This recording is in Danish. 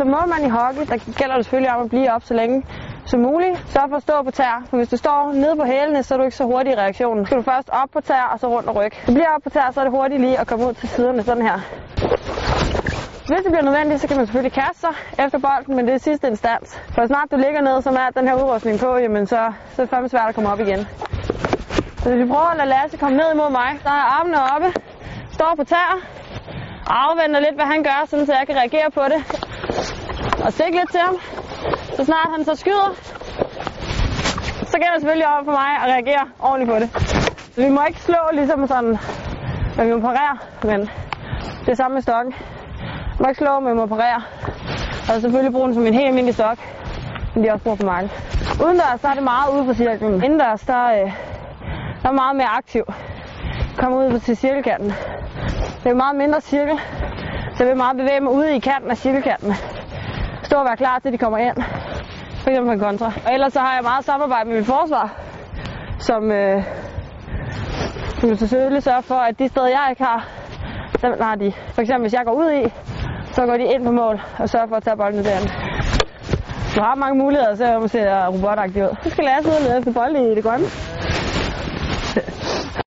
som målmand i hockey, der gælder det selvfølgelig om at blive op så længe som muligt. Sørg for at stå på tær, for hvis du står nede på hælene, så er du ikke så hurtig i reaktionen. Så skal du først op på tær, og så rundt og ryg. Hvis du bliver op på tær, så er det hurtigt lige at komme ud til siderne sådan her. Hvis det bliver nødvendigt, så kan man selvfølgelig kaste sig efter bolden, men det er sidste instans. For snart du ligger ned, som er den her udrustning på, jamen så, så er det fandme svært at komme op igen. Så hvis vi prøver at lade Lasse komme ned imod mig, så har jeg armene oppe, står på tær, afventer lidt, hvad han gør, sådan så jeg kan reagere på det. Og stikke lidt til ham. Så snart han så skyder, så gælder det selvfølgelig over for mig at reagere ordentligt på det. Så vi må ikke slå ligesom sådan, men vi må parere, men det er samme med stokken. Man må ikke slå, men man må parere. Og selvfølgelig bruge den som en helt almindelig stok, som de også bruger på markedet. Udendørs, så er det meget ude på cirklen. Indendørs, der, øh, der er meget mere aktiv. Kommer ud til cirkelkanten. Det er en meget mindre cirkel, så jeg vil meget bevæge mig ude i kanten af cirkelkanten. Stå og være klar til, at de kommer ind. For eksempel en kontra. Og ellers så har jeg meget samarbejde med mit forsvar, som, øh, som selvfølgelig sørger for, at de steder, jeg ikke har, dem har de. For eksempel, hvis jeg går ud i, så går de ind på mål og sørger for at tage bolden derinde. Du har mange muligheder, selvom man ser robotagtigt ud. Du skal Lasse ud og lede efter bolden i det grønne.